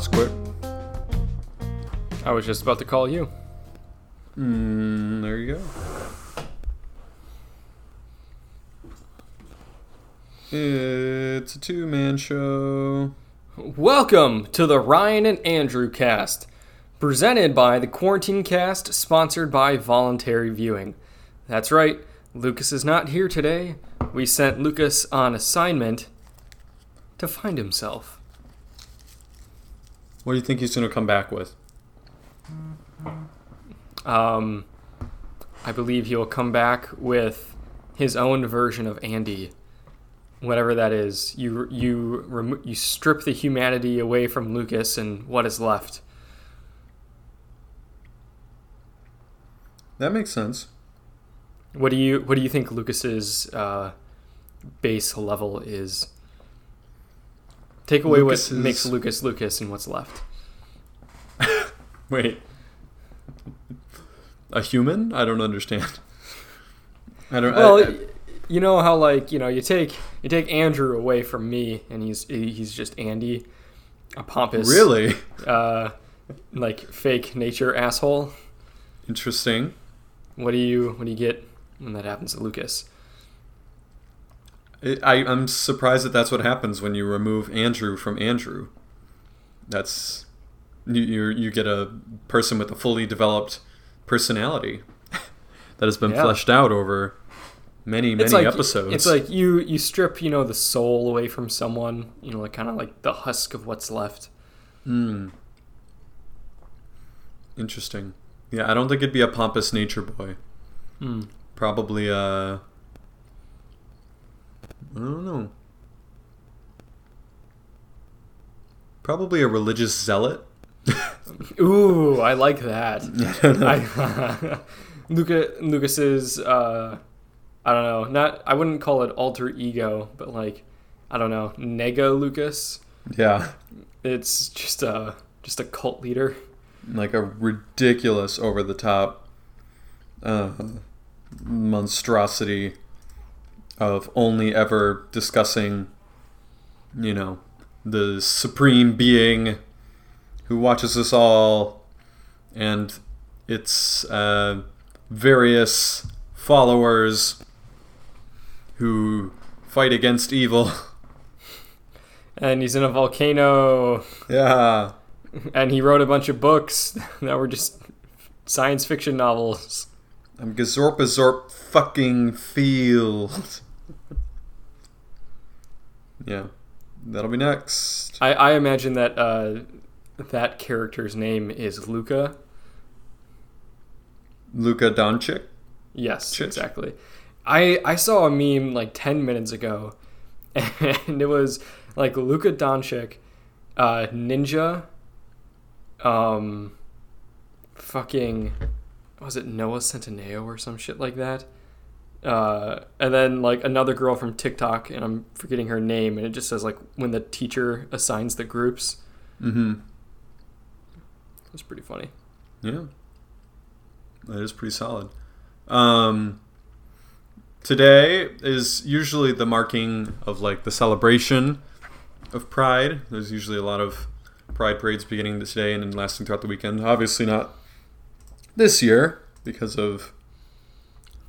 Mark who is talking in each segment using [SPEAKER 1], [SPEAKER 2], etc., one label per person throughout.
[SPEAKER 1] was quick.
[SPEAKER 2] I was just about to call you.
[SPEAKER 1] Mm, there you go. It's a two man show.
[SPEAKER 2] Welcome to the Ryan and Andrew cast, presented by the Quarantine Cast, sponsored by Voluntary Viewing. That's right, Lucas is not here today. We sent Lucas on assignment to find himself.
[SPEAKER 1] What do you think he's going to come back with?
[SPEAKER 2] Um, I believe he'll come back with his own version of Andy, whatever that is. You you remo- you strip the humanity away from Lucas, and what is left?
[SPEAKER 1] That makes sense.
[SPEAKER 2] What do you what do you think Lucas's uh, base level is? Take away
[SPEAKER 1] Lucas's-
[SPEAKER 2] what makes Lucas Lucas, and what's left.
[SPEAKER 1] Wait. A human? I don't understand. I don't.
[SPEAKER 2] Well,
[SPEAKER 1] I, I-
[SPEAKER 2] you know how like you know you take you take Andrew away from me, and he's he's just Andy, a pompous,
[SPEAKER 1] really
[SPEAKER 2] uh, like fake nature asshole.
[SPEAKER 1] interesting.
[SPEAKER 2] What do you what do you get when that happens to Lucas?
[SPEAKER 1] I, I, I'm surprised that that's what happens when you remove Andrew from Andrew. That's you you you get a person with a fully developed personality that has been
[SPEAKER 2] Yeah.
[SPEAKER 1] fleshed out over many many
[SPEAKER 2] it's like
[SPEAKER 1] episodes.
[SPEAKER 2] It's like you you strip you know the soul away from someone, you know, like kind of like the husk of what's left.
[SPEAKER 1] Hmm. Interesting. Yeah, I don't think it'd be a pompous nature boy.
[SPEAKER 2] Hmm.
[SPEAKER 1] Probably uh I don't know. Probably a religious zealot.
[SPEAKER 2] Ooh, I like that.
[SPEAKER 1] I don't know.
[SPEAKER 2] I, Luca Lucas's uh, I don't know, not I wouldn't call it alter ego, but like I don't know, Nega Lucas.
[SPEAKER 1] yeah.
[SPEAKER 2] It's just a just a cult leader.
[SPEAKER 1] Like a ridiculous over the top uh monstrosity of only ever discussing you know the supreme being who watches us all and its uh, various followers who fight against evil.
[SPEAKER 2] And he's in a volcano.
[SPEAKER 1] Yeah.
[SPEAKER 2] And he wrote a bunch of books that were just science fiction novels.
[SPEAKER 1] i'm gazorpazorp fucking field yeah that'll be next
[SPEAKER 2] I, I imagine that uh, that character's name is Luca.
[SPEAKER 1] Luka Doncic
[SPEAKER 2] Yes,
[SPEAKER 1] Chich.
[SPEAKER 2] exactly. I I saw a meme like ten minutes ago, and it was like Luka Doncic, uh, Ninja, um, fucking, was it Noah Centineo or some shit like that? Uh, and then like another girl from TikTok, and I'm forgetting her name, and it just says like when the teacher assigns the groups.
[SPEAKER 1] mm-hmm
[SPEAKER 2] It's pretty funny.
[SPEAKER 1] Yeah. That is pretty solid. Um, today is usually the marking of like the celebration of Pride. There's usually a lot of Pride parades beginning today and then lasting throughout the weekend. Obviously not this year because of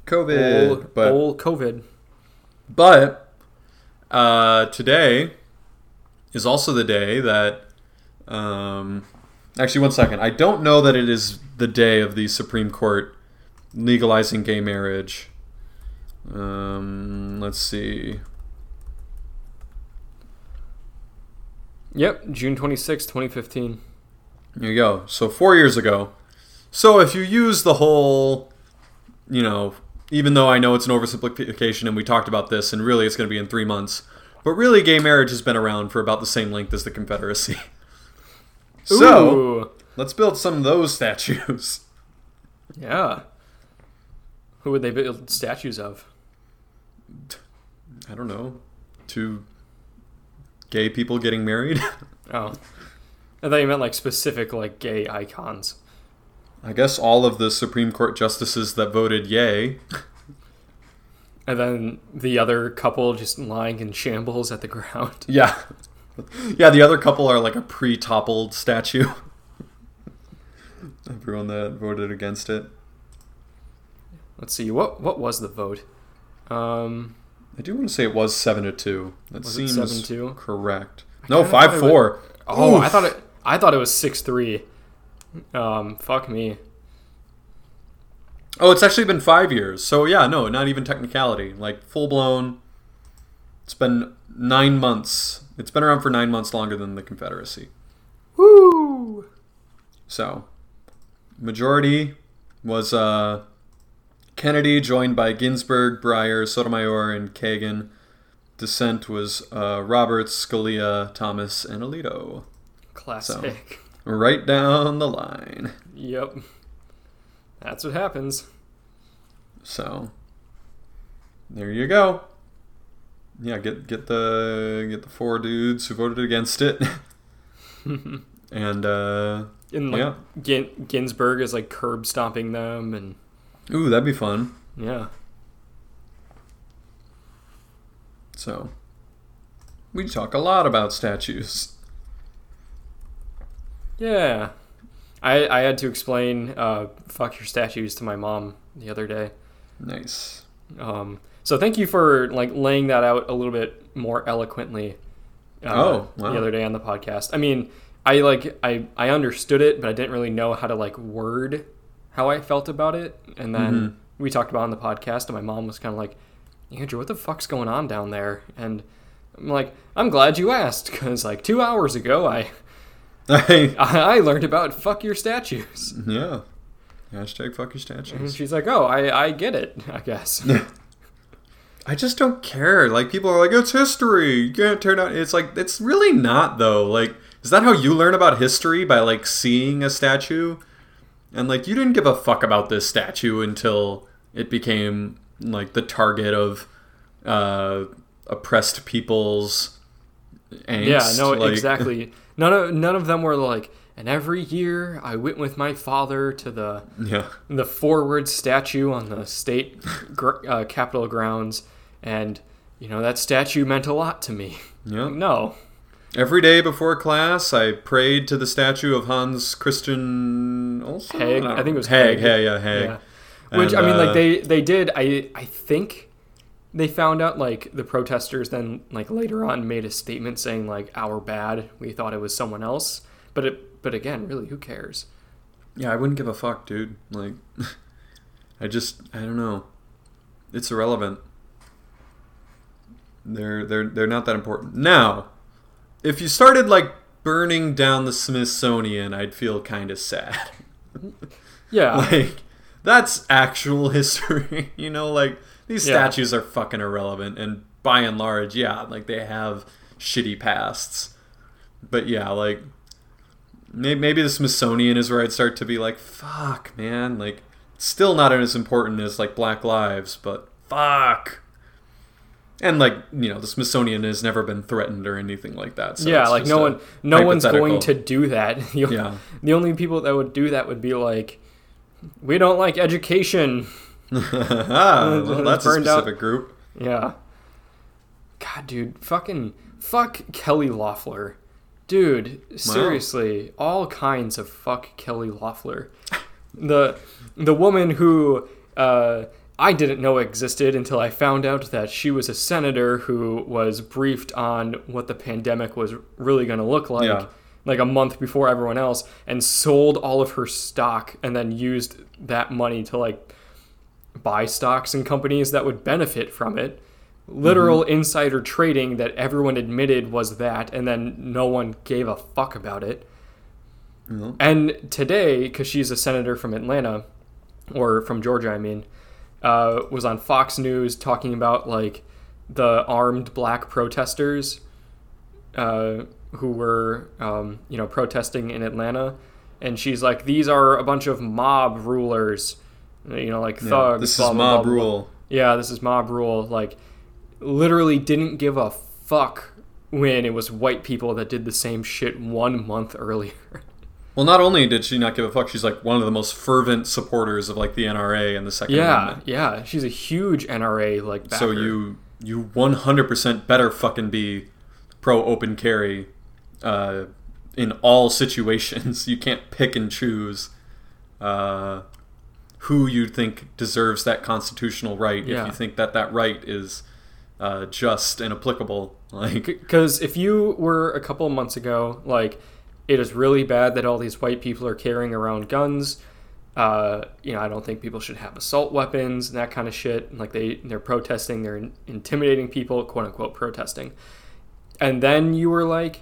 [SPEAKER 1] COVID,
[SPEAKER 2] Old,
[SPEAKER 1] but
[SPEAKER 2] old COVID.
[SPEAKER 1] but uh, today is also the day that. Um, actually, one second. I don't know that it is the day of the Supreme Court legalizing gay marriage. Um, let's see.
[SPEAKER 2] Yep, June 26, 2015.
[SPEAKER 1] There you go. So four years ago. So if you use the whole, you know, even though I know it's an oversimplification and we talked about this, and really it's going to be in three months, but really gay marriage has been around for about the same length as the Confederacy. so
[SPEAKER 2] Ooh.
[SPEAKER 1] let's build some of those statues.
[SPEAKER 2] Yeah. Who would they build statues of?
[SPEAKER 1] I don't know. Two gay people getting married.
[SPEAKER 2] Oh. I thought you meant like specific like gay icons.
[SPEAKER 1] I guess all of the Supreme Court justices that voted yay.
[SPEAKER 2] And then the other couple just lying in shambles at the ground.
[SPEAKER 1] Yeah. yeah, the other couple are like a pre-toppled statue. Everyone that voted against it.
[SPEAKER 2] Let's see. What what was the vote? Um,
[SPEAKER 1] I do want to say it was seven to two. That seems
[SPEAKER 2] 7-2?
[SPEAKER 1] correct. No, five four.
[SPEAKER 2] oh, I thought it. I thought it was six three. Um, fuck me.
[SPEAKER 1] Oh, it's actually been five years. So yeah, no, not even technicality. Like full blown. It's been nine months. It's been around for nine months longer than the Confederacy.
[SPEAKER 2] Woo!
[SPEAKER 1] So, majority was uh, Kennedy, joined by Ginsburg, Breyer, Sotomayor, and Kagan. Dissent was uh, Roberts, Scalia, Thomas, and Alito.
[SPEAKER 2] Classic.
[SPEAKER 1] Right down the line.
[SPEAKER 2] Yep. That's what happens.
[SPEAKER 1] So, there you go. Yeah, get get the get the four dudes who voted against it, and uh,
[SPEAKER 2] And like
[SPEAKER 1] Yeah.
[SPEAKER 2] Gin- Ginsburg is like curb stomping them, and
[SPEAKER 1] ooh, that'd be fun.
[SPEAKER 2] yeah.
[SPEAKER 1] So, we talk a lot about statues.
[SPEAKER 2] Yeah. I, I had to explain uh, fuck your statues to my mom the other day.
[SPEAKER 1] Nice.
[SPEAKER 2] Um, so thank you for like laying that out a little bit more eloquently. Uh,
[SPEAKER 1] Oh, wow.
[SPEAKER 2] the other day on the podcast. I mean, I like I I understood it, but I didn't really know how to like word how I felt about it. And then
[SPEAKER 1] Mhm.
[SPEAKER 2] we talked about it on the podcast, and my mom was kind of like, "Andrew, what the fuck's going on down there?" And I'm like, "I'm glad you asked, because like two hours ago, I. I, I learned about fuck your statues." Yeah.
[SPEAKER 1] Hashtag fuck your
[SPEAKER 2] And
[SPEAKER 1] statues.
[SPEAKER 2] she's like, "Oh, I I get it, I guess."
[SPEAKER 1] I just don't care. Like people are like, it's history. You can't turn out. It's like it's really not though. Like, is that how you learn about history by like seeing a statue? And like you didn't give a fuck about this statue until it became like the target of uh, oppressed people's angst.
[SPEAKER 2] Yeah, no,
[SPEAKER 1] like-
[SPEAKER 2] exactly. None of none of them were like. And every year, I went with my father to the
[SPEAKER 1] Yeah,
[SPEAKER 2] the forward statue on the state gr- uh, capitol grounds, and you know that statue meant a lot to me.
[SPEAKER 1] yeah.
[SPEAKER 2] No,
[SPEAKER 1] Every day before class, I prayed to the statue of Hans Christian Olsen.
[SPEAKER 2] Heg?
[SPEAKER 1] don't
[SPEAKER 2] I think it was. Heg.
[SPEAKER 1] Heg, yeah, Heg.
[SPEAKER 2] yeah. Which
[SPEAKER 1] And,
[SPEAKER 2] I mean,
[SPEAKER 1] uh,
[SPEAKER 2] like they they did. I I think they found out like the protesters then like later on made a statement saying like our bad. We thought it was someone else, but it but again, really, who cares?
[SPEAKER 1] Yeah, I wouldn't give a fuck, dude. Like, I just, I don't know. It's irrelevant. They're they're they're not that important. Now, if you started like burning down the Smithsonian, I'd feel kind of sad.
[SPEAKER 2] Yeah,
[SPEAKER 1] like, that's actual history. you know, like these
[SPEAKER 2] Yeah.
[SPEAKER 1] statues are fucking irrelevant, and by and large, yeah, like they have shitty pasts. But yeah, like maybe, maybe the Smithsonian is where I'd start to be like, fuck, man, like still not as important as like Black Lives, but fuck. And like you know, the Smithsonian has never been threatened or anything like that. So
[SPEAKER 2] yeah, like no one, no one's going to do that.
[SPEAKER 1] Yeah.
[SPEAKER 2] the only people that would do that would be like, we don't like education.
[SPEAKER 1] Ah, well, that's a
[SPEAKER 2] out.
[SPEAKER 1] specific group.
[SPEAKER 2] Yeah. God, dude, fucking fuck Kelly Loeffler. Dude, seriously, all kinds of fuck Kelly Loeffler. The the woman who uh, I didn't know existed until I found out that she was a senator who was briefed on what the pandemic was really going to look like.
[SPEAKER 1] Yeah.
[SPEAKER 2] Like a month before everyone else, and sold all of her stock, and then used that money to like buy stocks in companies that would benefit from it. Literal insider trading that everyone admitted was that, and then no one gave a fuck about it.
[SPEAKER 1] Well,
[SPEAKER 2] And today, because she's a senator from Atlanta, or from Georgia, I mean, uh, was on Fox News talking about like the armed black protesters uh, who were, um, you know, protesting in Atlanta. And she's like, these are a bunch of mob rulers, you know, like
[SPEAKER 1] yeah,
[SPEAKER 2] thugs.
[SPEAKER 1] this
[SPEAKER 2] blah,
[SPEAKER 1] is
[SPEAKER 2] blah,
[SPEAKER 1] mob
[SPEAKER 2] blah,
[SPEAKER 1] rule.
[SPEAKER 2] Yeah, this is mob rule. Like, literally didn't give a fuck when it was white people that did the same shit one month earlier.
[SPEAKER 1] Well, not only did she not give a fuck, she's like one of the most fervent supporters of like the NRA and the Second
[SPEAKER 2] yeah,
[SPEAKER 1] Amendment.
[SPEAKER 2] yeah. She's a huge NRA like backer.
[SPEAKER 1] So you you 100% better fucking be pro open carry uh, in all situations. You can't pick and choose uh, who you think deserves that constitutional right
[SPEAKER 2] Yeah.
[SPEAKER 1] if you think that that right is uh, just and applicable. Like,
[SPEAKER 2] Because if you were a couple of months ago, like, it is really bad that all these white people are carrying around guns. Uh, you know, I don't think people should have assault weapons and that kind of shit. Like they they're protesting, they're in- intimidating people, quote unquote protesting. And then you were like,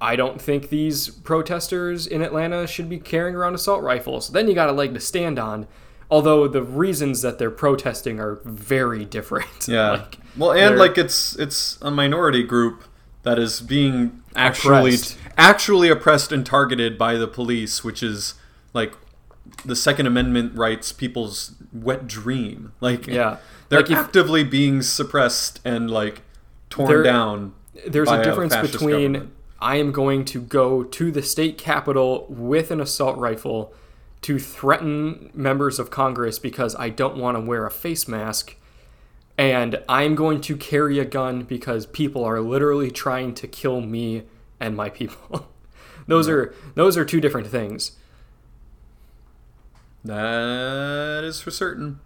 [SPEAKER 2] I don't think these protesters in Atlanta should be carrying around assault rifles. Then you got a leg to stand on. Although the reasons that they're protesting are very different.
[SPEAKER 1] yeah.
[SPEAKER 2] Like,
[SPEAKER 1] well, and like it's it's a minority group that is being actually
[SPEAKER 2] Oppressed.
[SPEAKER 1] actually oppressed and targeted by the police, which is like the Second Amendment rights people's wet dream. Like,
[SPEAKER 2] yeah.
[SPEAKER 1] they're
[SPEAKER 2] Like if-
[SPEAKER 1] actively being suppressed and like torn
[SPEAKER 2] They're-
[SPEAKER 1] down.
[SPEAKER 2] there's a
[SPEAKER 1] a
[SPEAKER 2] difference
[SPEAKER 1] fascist
[SPEAKER 2] between
[SPEAKER 1] government.
[SPEAKER 2] I am going to go to the state capitol with an assault rifle to threaten members of Congress because I don't want to wear a face mask, and I'm going to carry a gun because people are literally trying to kill me and my people. those are those are two different things.
[SPEAKER 1] That is for certain.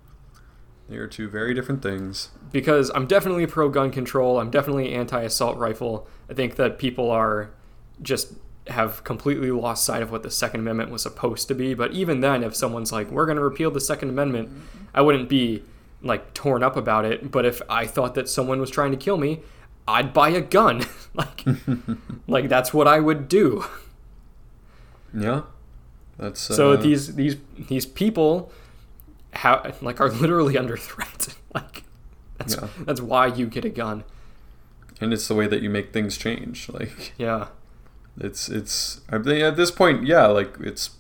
[SPEAKER 1] They are two very different things.
[SPEAKER 2] because I'm definitely pro gun control. I'm definitely anti assault rifle. I think that people are just have completely lost sight of what the Second Amendment was supposed to be. But even then, if someone's like, we're going to repeal the Second Amendment, I wouldn't be like torn up about it. But if I thought that someone was trying to kill me, I'd buy a gun. like, like that's what I would do.
[SPEAKER 1] Yeah, that's
[SPEAKER 2] So
[SPEAKER 1] uh,
[SPEAKER 2] these these these people ha like are literally under threat. like that's
[SPEAKER 1] Yeah.
[SPEAKER 2] that's why you get a gun.
[SPEAKER 1] and it's the way that you make things change. Like
[SPEAKER 2] Yeah.
[SPEAKER 1] It's it's I think at this point, yeah, like it's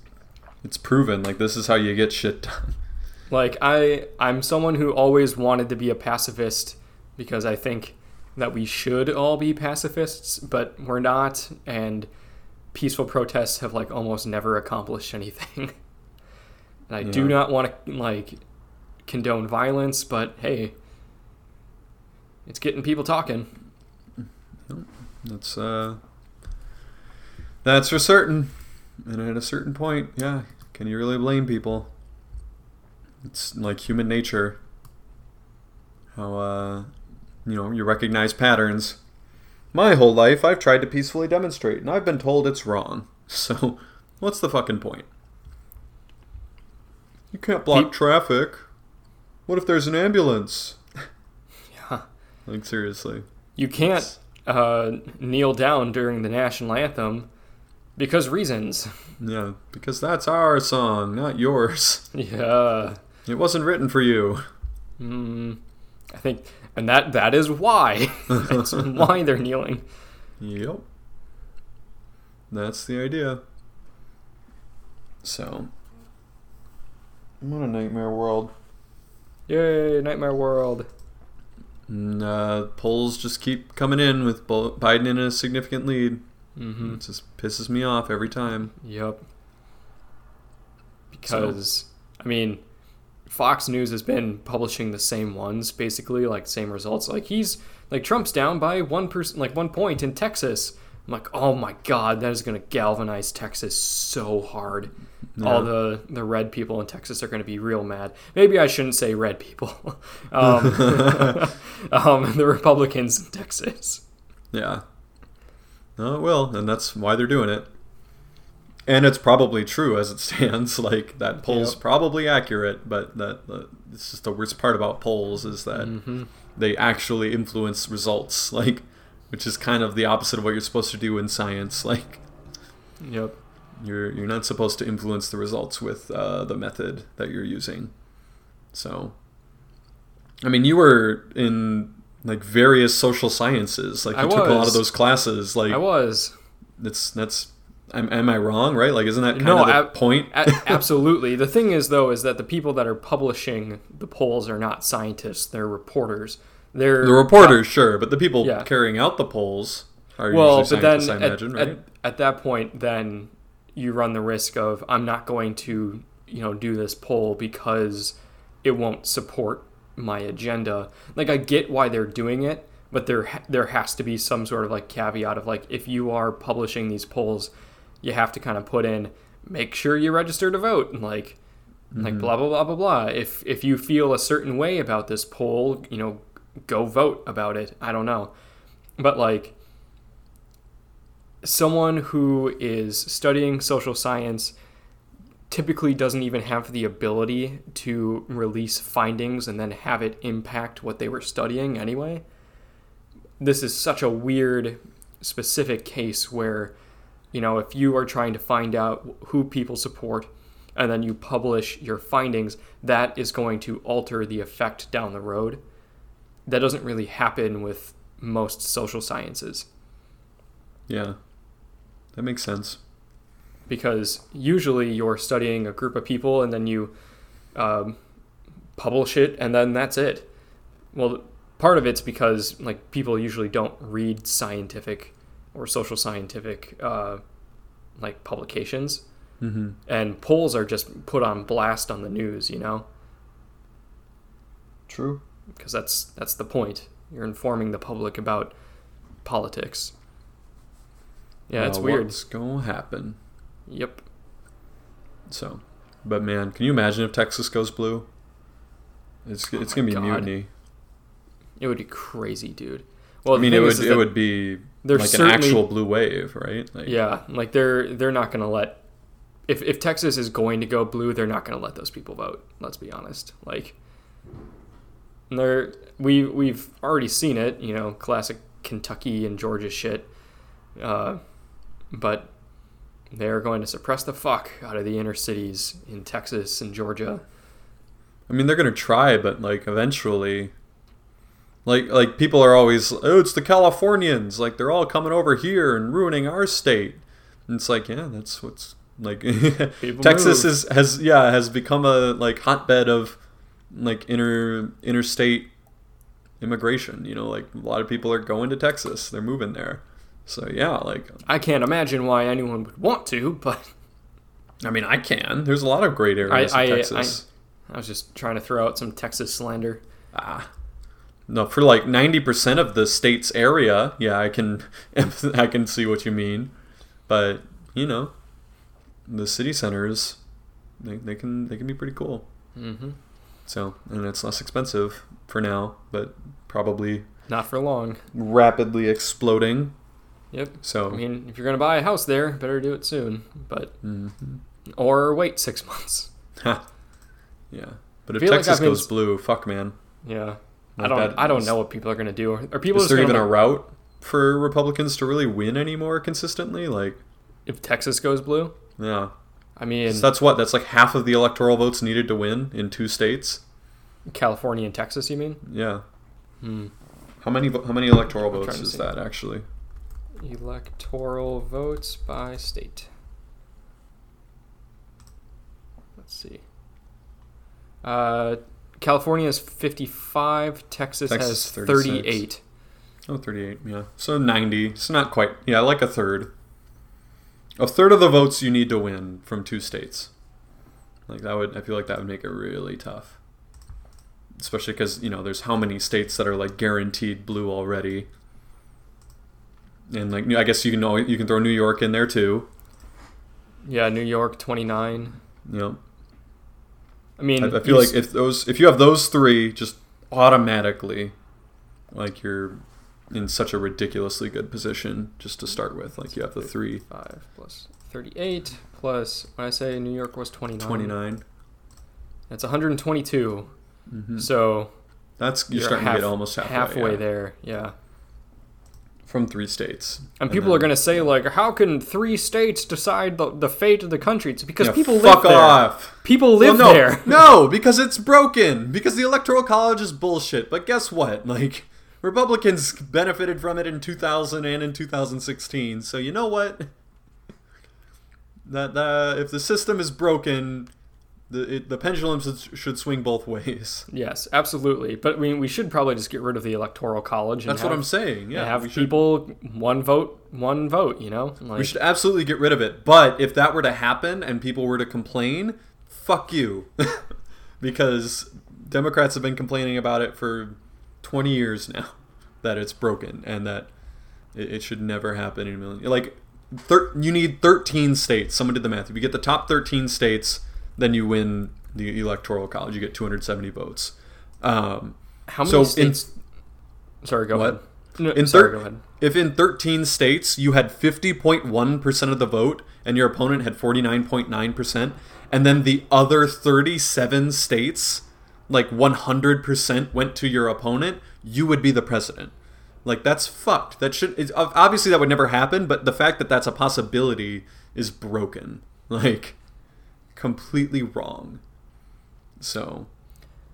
[SPEAKER 1] it's proven. Like this is how you get shit done.
[SPEAKER 2] Like I I'm someone who always wanted to be a pacifist because I think that we should all be pacifists, but we're not and peaceful protests have like almost never accomplished anything. and I do not want to like condone violence, but hey, it's getting people talking.
[SPEAKER 1] That's uh that's for certain. And at a certain point, yeah, can you really blame people? It's like human nature. How uh you know, you recognize patterns. My whole life I've tried to peacefully demonstrate and I've been told it's wrong. So, what's the fucking point? You can't block traffic. What if there's an ambulance?
[SPEAKER 2] Yeah.
[SPEAKER 1] Like seriously.
[SPEAKER 2] You can't uh, kneel down during the national anthem because reasons.
[SPEAKER 1] Yeah, because that's our song, not yours.
[SPEAKER 2] Yeah.
[SPEAKER 1] It wasn't written for you.
[SPEAKER 2] Mm, I think, and that that is why. That's why they're kneeling.
[SPEAKER 1] Yep. That's the idea. So, what a nightmare world.
[SPEAKER 2] Yay, Nightmare World.
[SPEAKER 1] And, uh, polls just keep coming in with Biden in a significant lead.
[SPEAKER 2] Mm-hmm.
[SPEAKER 1] It just pisses me off every time.
[SPEAKER 2] Yep. Because I mean, Fox News has been publishing the same ones, basically, like same results. Like he's like Trump's down by one person, like one point in Texas. I'm like, oh my god, that is going to galvanize Texas so hard. All the the red people in Texas are going to be real mad. Maybe I shouldn't say red people. um, um, the Republicans in Texas.
[SPEAKER 1] Yeah. No, it will, and that's why they're doing it. And it's probably true as it stands. Like that poll's
[SPEAKER 2] Yep.
[SPEAKER 1] probably accurate, but that uh, it's just the worst part about polls is that
[SPEAKER 2] hmm
[SPEAKER 1] they actually influence results. Like, which is kind of the opposite of what you're supposed to do in science. Like,
[SPEAKER 2] Yep.
[SPEAKER 1] you're you're not supposed to influence the results with uh, the method that you're using. So, I mean, you were in like various social sciences. Like, you
[SPEAKER 2] I
[SPEAKER 1] took a lot of those classes. Like,
[SPEAKER 2] I was.
[SPEAKER 1] that's that's am, am I wrong? Right? Like, isn't that kind
[SPEAKER 2] No,
[SPEAKER 1] of the
[SPEAKER 2] ab-
[SPEAKER 1] point?
[SPEAKER 2] A- absolutely. The thing is, though, is that the people that are publishing the polls are not scientists; they're reporters. They're
[SPEAKER 1] the reporters, sure, but the people
[SPEAKER 2] Yeah.
[SPEAKER 1] carrying out the polls are
[SPEAKER 2] Well,
[SPEAKER 1] usually
[SPEAKER 2] but then
[SPEAKER 1] scientists, I
[SPEAKER 2] at,
[SPEAKER 1] imagine,
[SPEAKER 2] at,
[SPEAKER 1] right?
[SPEAKER 2] at that point, then you run the risk of I'm not going to, you know, do this poll because it won't support my agenda. Like I get why they're doing it, but there there has to be some sort of like caveat of like if you are publishing these polls, you have to kind of put in make sure you register to vote and like like mm-hmm. blah blah blah blah blah. If if you feel a certain way about this poll, you know, go vote about it. I don't know, but like someone who is studying social science typically doesn't even have the ability to release findings and then have it impact what they were studying anyway. This is such a weird specific case where you know if you are trying to find out who people support and then you publish your findings that is going to alter the effect down the road that doesn't really happen with most social sciences
[SPEAKER 1] Yeah. That makes sense.
[SPEAKER 2] Because usually you're studying a group of people and then you um, publish it and then that's it. Well, part of it's because like people usually don't read scientific or social scientific uh, like publications,
[SPEAKER 1] Mm-hmm.
[SPEAKER 2] and polls are just put on blast on the news, you know,
[SPEAKER 1] True.
[SPEAKER 2] because that's that's the point. You're informing the public about politics. Yeah, it's
[SPEAKER 1] Well,
[SPEAKER 2] weird.
[SPEAKER 1] What's gonna happen?
[SPEAKER 2] Yep.
[SPEAKER 1] So, but man, can you imagine if Texas goes blue? It's it's
[SPEAKER 2] Oh
[SPEAKER 1] gonna be
[SPEAKER 2] God.
[SPEAKER 1] mutiny.
[SPEAKER 2] It would be crazy, dude. Well,
[SPEAKER 1] I mean, it would it would be like an actual blue wave, right? Like,
[SPEAKER 2] Yeah, like they're they're not gonna let if if Texas is going to go blue, they're not gonna let those people vote. Let's be honest. Like they're we we've already seen it, you know, classic Kentucky and Georgia shit. Uh, but they're going to suppress the fuck out of the inner cities in Texas and Georgia.
[SPEAKER 1] I mean, they're gonna try, but like eventually, like like people are always, oh, it's the Californians, like they're all coming over here and ruining our state. And it's like, yeah, that's what's like. Texas
[SPEAKER 2] move.
[SPEAKER 1] is has yeah has become a like hotbed of like inter interstate immigration. You know, like a lot of people are going to Texas, they're moving there. So yeah, like
[SPEAKER 2] I can't imagine why anyone would want to, but
[SPEAKER 1] I mean, I can. There's a lot of great areas
[SPEAKER 2] I-
[SPEAKER 1] in
[SPEAKER 2] I-
[SPEAKER 1] Texas.
[SPEAKER 2] I was just trying to throw out some Texas slander.
[SPEAKER 1] Ah. No, for like ninety percent of the state's area, yeah, I can, I can see what you mean, but you know, the city centers, they, they can they can be pretty cool.
[SPEAKER 2] Mm-hmm.
[SPEAKER 1] So, and it's less expensive for now, but probably
[SPEAKER 2] Not for long.
[SPEAKER 1] rapidly exploding.
[SPEAKER 2] Yep.
[SPEAKER 1] So,
[SPEAKER 2] I mean, if you're gonna buy a house there, better do it soon. But
[SPEAKER 1] mhm.
[SPEAKER 2] or wait six months.
[SPEAKER 1] Yeah. But if
[SPEAKER 2] feel like
[SPEAKER 1] Texas
[SPEAKER 2] been
[SPEAKER 1] goes blue, fuck man.
[SPEAKER 2] Yeah. I don't. I don't know what people are gonna do. Are people
[SPEAKER 1] Is there even a route for Republicans to really win anymore consistently? Like,
[SPEAKER 2] if Texas goes blue?
[SPEAKER 1] yeah.
[SPEAKER 2] I mean,
[SPEAKER 1] So that's what that's like half of the electoral votes needed to win in two states.
[SPEAKER 2] California and Texas. You mean?
[SPEAKER 1] Yeah.
[SPEAKER 2] Hmm.
[SPEAKER 1] How many how many electoral votes is that actually?
[SPEAKER 2] Electoral votes by state. Let's see. Uh, California is 55. Texas,
[SPEAKER 1] Texas
[SPEAKER 2] has
[SPEAKER 1] 36.
[SPEAKER 2] 38.
[SPEAKER 1] Oh, 38. Yeah. So 90. It's not quite. Yeah, like a third. A third of the votes you need to win from two states. Like that would I feel like that would make it really tough. Especially cuz, you know, there's how many states that are like guaranteed blue already. And like I guess you can know you can throw New York in there too.
[SPEAKER 2] Yeah, New York 29.
[SPEAKER 1] You know,
[SPEAKER 2] I mean,
[SPEAKER 1] I, I feel like if those if you have those three, just automatically, like you're in such a ridiculously good position just to start with. Like you have the three
[SPEAKER 2] 5 plus 38 plus when I say New York was 29.
[SPEAKER 1] twenty nine.
[SPEAKER 2] It's 122.
[SPEAKER 1] Mm-hmm.
[SPEAKER 2] So
[SPEAKER 1] That's you're,
[SPEAKER 2] you're
[SPEAKER 1] starting
[SPEAKER 2] half-
[SPEAKER 1] to get almost halfway,
[SPEAKER 2] halfway
[SPEAKER 1] yeah,
[SPEAKER 2] there. Yeah.
[SPEAKER 1] From three states.
[SPEAKER 2] And people
[SPEAKER 1] then-
[SPEAKER 2] are going to say like how can three states decide the, the fate of the country? It's because
[SPEAKER 1] Yeah,
[SPEAKER 2] people live there.
[SPEAKER 1] off.
[SPEAKER 2] People
[SPEAKER 1] Well,
[SPEAKER 2] live
[SPEAKER 1] no,
[SPEAKER 2] there.
[SPEAKER 1] no, because it's broken. Because the electoral college is bullshit. But guess what? Like Republicans benefited from it in 2000 and in 2016. So you know what? That uh, if the system is broken, the it, the pendulum should, swing both ways.
[SPEAKER 2] Yes, absolutely. But I mean, we should probably just get rid of the electoral college. And
[SPEAKER 1] That's
[SPEAKER 2] have,
[SPEAKER 1] what I'm saying. Yeah,
[SPEAKER 2] have
[SPEAKER 1] we should,
[SPEAKER 2] people one vote, one vote. You know, like
[SPEAKER 1] we should absolutely get rid of it. But if that were to happen and people were to complain, fuck you, because Democrats have been complaining about it for 20 years now. that it's broken and that it, it should never happen in a million. Like, thir- you need 13 states. Someone did the math. If you get the top 13 states, then you win the electoral college. You get 270 votes. Um,
[SPEAKER 2] How many
[SPEAKER 1] So in-
[SPEAKER 2] states? sorry, go
[SPEAKER 1] What?
[SPEAKER 2] ahead. No,
[SPEAKER 1] In
[SPEAKER 2] sorry,
[SPEAKER 1] thir-
[SPEAKER 2] go ahead.
[SPEAKER 1] if in 13 states you had 50.1% of the vote and your opponent had 49.9%, and then the other 37 states, like 100% went to your opponent, you would be the president. Like, that's fucked. That should, obviously, that would never happen, but the fact that that's a possibility is broken. Like, completely wrong. So,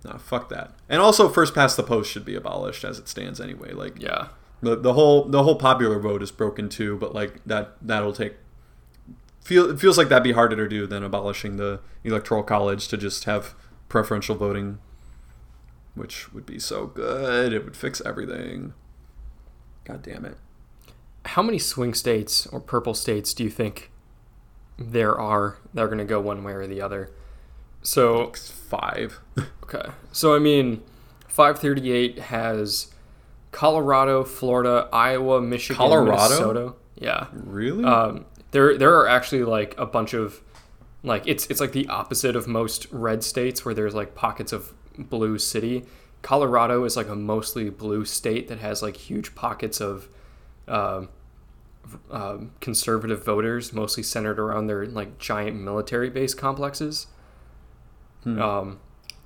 [SPEAKER 1] nah, fuck that. And also, first past the post should be abolished as it stands anyway. Like,
[SPEAKER 2] Yeah.
[SPEAKER 1] the, the whole the whole popular vote is broken too, but like that that'll take feel it feels like that'd be harder to do than abolishing the electoral college to just have preferential voting, which would be so good. It would fix everything. God damn it.
[SPEAKER 2] How many swing states or purple states do you think there are that are going to go one way or the other? So
[SPEAKER 1] Five.
[SPEAKER 2] Okay. So I mean, 538 has Colorado, Florida, Iowa, Michigan,
[SPEAKER 1] Colorado?
[SPEAKER 2] Minnesota. Yeah.
[SPEAKER 1] really?
[SPEAKER 2] Um, there there are actually like a bunch of like it's it's like the opposite of most red states where there's like pockets of blue city. Colorado is like a mostly blue state that has like huge pockets of um, um, conservative voters, mostly centered around their like giant military base complexes. Um,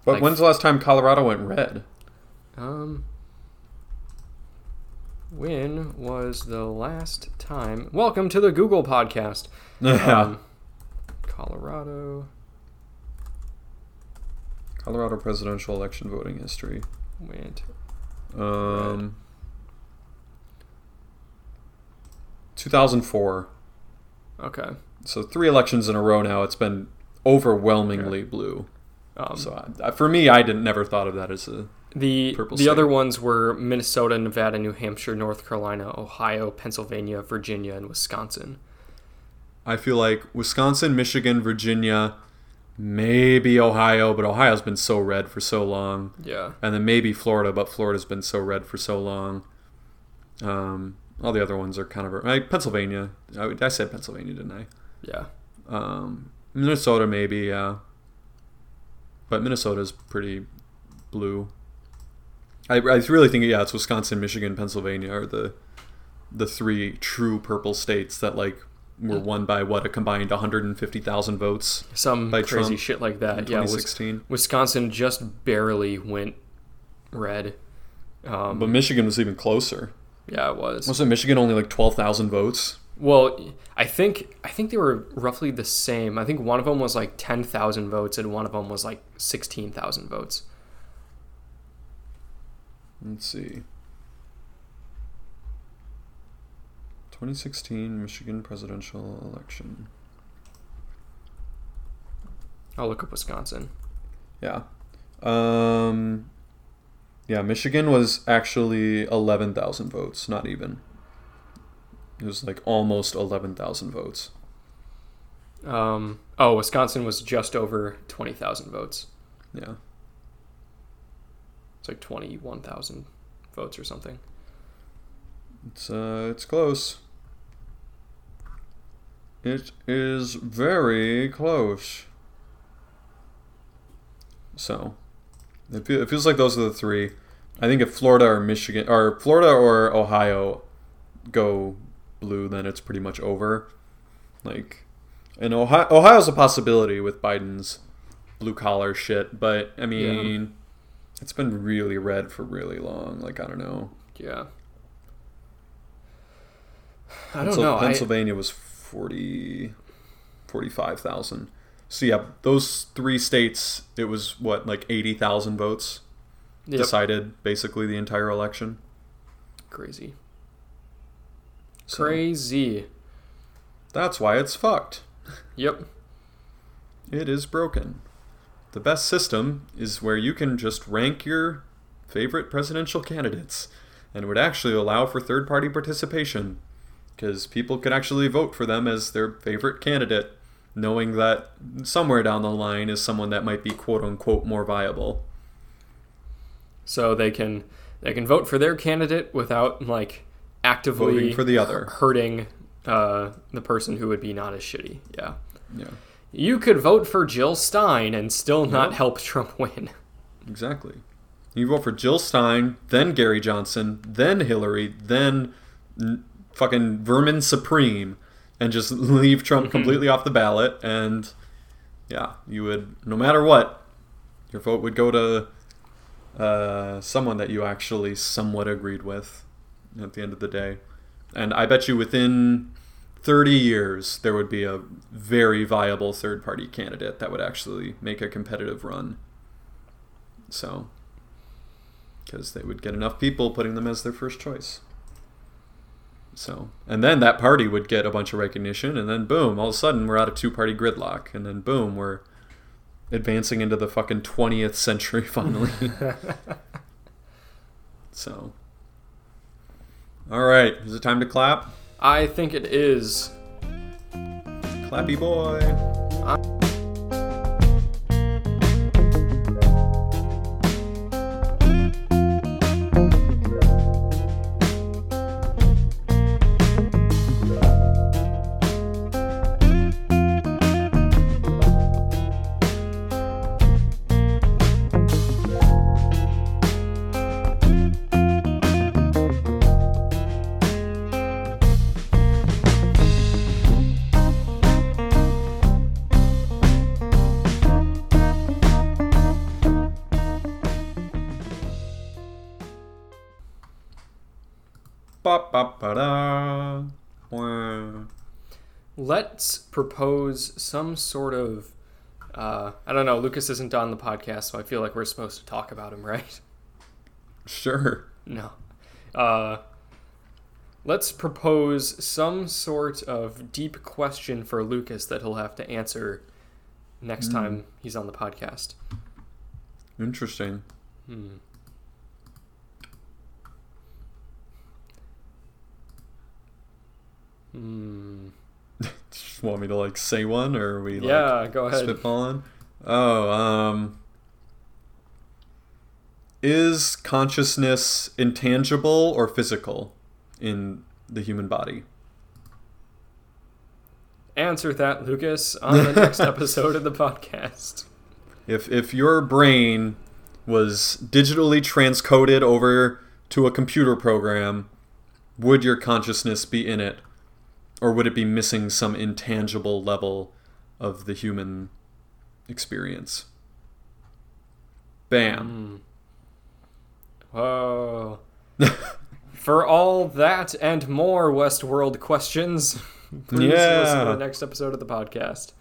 [SPEAKER 1] but
[SPEAKER 2] like-
[SPEAKER 1] when's the last time Colorado went red?
[SPEAKER 2] Um, when was the last time? Welcome to the Google podcast.
[SPEAKER 1] Yeah.
[SPEAKER 2] Um, Colorado
[SPEAKER 1] Colorado presidential election voting history.
[SPEAKER 2] went.
[SPEAKER 1] Um, 2004.
[SPEAKER 2] Okay.
[SPEAKER 1] So three elections in a row now. It's been overwhelmingly blue.
[SPEAKER 2] Um,
[SPEAKER 1] So I, for me, I didn't never thought of that as a
[SPEAKER 2] the
[SPEAKER 1] purple
[SPEAKER 2] the
[SPEAKER 1] state.
[SPEAKER 2] other ones were Minnesota, Nevada, New Hampshire, North Carolina, Ohio, Pennsylvania, Virginia, and Wisconsin.
[SPEAKER 1] I feel like Wisconsin, Michigan, Virginia, maybe Ohio, but Ohio's been so red for so long.
[SPEAKER 2] Yeah.
[SPEAKER 1] And then maybe Florida, but Florida's been so red for so long. Um, all the other ones are kind of like Pennsylvania. I, I said Pennsylvania, didn't I?
[SPEAKER 2] Yeah.
[SPEAKER 1] Um, Minnesota, maybe, yeah. But Minnesota's pretty blue. I, I really think, yeah, it's Wisconsin, Michigan, Pennsylvania are the the three true purple states that like were won by what a combined 150,000 votes
[SPEAKER 2] Some
[SPEAKER 1] By
[SPEAKER 2] crazy
[SPEAKER 1] Trump
[SPEAKER 2] shit like that. Yeah. Wis-
[SPEAKER 1] 2016.
[SPEAKER 2] Wisconsin just barely went red. Um,
[SPEAKER 1] but Michigan was even closer.
[SPEAKER 2] Yeah, it was.
[SPEAKER 1] Wasn't Michigan only like 12,000 votes?
[SPEAKER 2] Well, I think I think they were roughly the same. I think one of them was like ten thousand votes, and one of them was like sixteen thousand votes.
[SPEAKER 1] Let's see. 2016 Michigan presidential election.
[SPEAKER 2] I'll look up Wisconsin.
[SPEAKER 1] Yeah. Um Yeah, Michigan was actually 11,000 votes, not even. It was like almost 11,000 votes.
[SPEAKER 2] Um, oh, Wisconsin was just over twenty thousand votes.
[SPEAKER 1] Yeah.
[SPEAKER 2] It's like twenty one thousand votes or something.
[SPEAKER 1] It's uh it's close. It is very close. So, it, feel, it feels like those are the three. I think if Florida or Michigan or Florida or Ohio go blue, then it's pretty much over. Like, and Ohio Ohio's a possibility with Biden's blue collar shit, but I mean, it's been really red for really long. Like I don't know.
[SPEAKER 2] Yeah. I don't
[SPEAKER 1] Pencil-
[SPEAKER 2] know. I,
[SPEAKER 1] Pennsylvania was 40, 45,000. So yeah, those three states, it was what like eighty thousand votes
[SPEAKER 2] yep.
[SPEAKER 1] decided basically the entire election.
[SPEAKER 2] Crazy.
[SPEAKER 1] So
[SPEAKER 2] Crazy.
[SPEAKER 1] That's why it's fucked.
[SPEAKER 2] Yep.
[SPEAKER 1] It is broken. The best system is where you can just rank your favorite presidential candidates, and would actually allow for third-party participation, because people could actually vote for them as their favorite candidate, knowing that somewhere down the line is someone that might be quote unquote more viable.
[SPEAKER 2] So they can they can vote for their candidate without like actively
[SPEAKER 1] Voting for the other.
[SPEAKER 2] hurting uh, the person who would be not as shitty. Yeah.
[SPEAKER 1] Yeah,
[SPEAKER 2] You could vote for Jill Stein and still not
[SPEAKER 1] Yep.
[SPEAKER 2] help Trump win.
[SPEAKER 1] exactly. You vote for Jill Stein, then Gary Johnson, then Hillary, then n- fucking Vermin Supreme, and just leave Trump completely off the ballot. And yeah, you would, no matter what, your vote would go to uh, someone that you actually somewhat agreed with at the end of the day. And I bet you within 30 years, there would be a very viable third party candidate that would actually make a competitive run. So, because they would get enough people putting them as their first choice. So, and then that party would get a bunch of recognition, and then boom, all of a sudden we're out of two party gridlock, and then boom, we're advancing into the fucking 20th century finally. so, all right, is it time to clap?
[SPEAKER 2] I think it is.
[SPEAKER 1] Clappy boy.
[SPEAKER 2] Propose some sort of. Uh, I don't know. Lucas isn't on the podcast, so I feel like we're supposed to talk about him, right?
[SPEAKER 1] Sure.
[SPEAKER 2] No. Uh, let's propose some sort of deep question for Lucas that he'll have to answer next time he's on the podcast.
[SPEAKER 1] Interesting.
[SPEAKER 2] Hmm. Hmm.
[SPEAKER 1] Want me to like say one, or are we like
[SPEAKER 2] Yeah, go ahead.
[SPEAKER 1] spitballing? Oh, um, is consciousness intangible or physical in the human body?
[SPEAKER 2] Answer that, Lucas, on the next episode of the podcast.
[SPEAKER 1] If if your brain was digitally transcoded over to a computer program, would your consciousness be in it, or would it be missing some intangible level of the human experience? Bam.
[SPEAKER 2] Hmm. Whoa. For all that and more Westworld questions, please listen to the next episode of the podcast.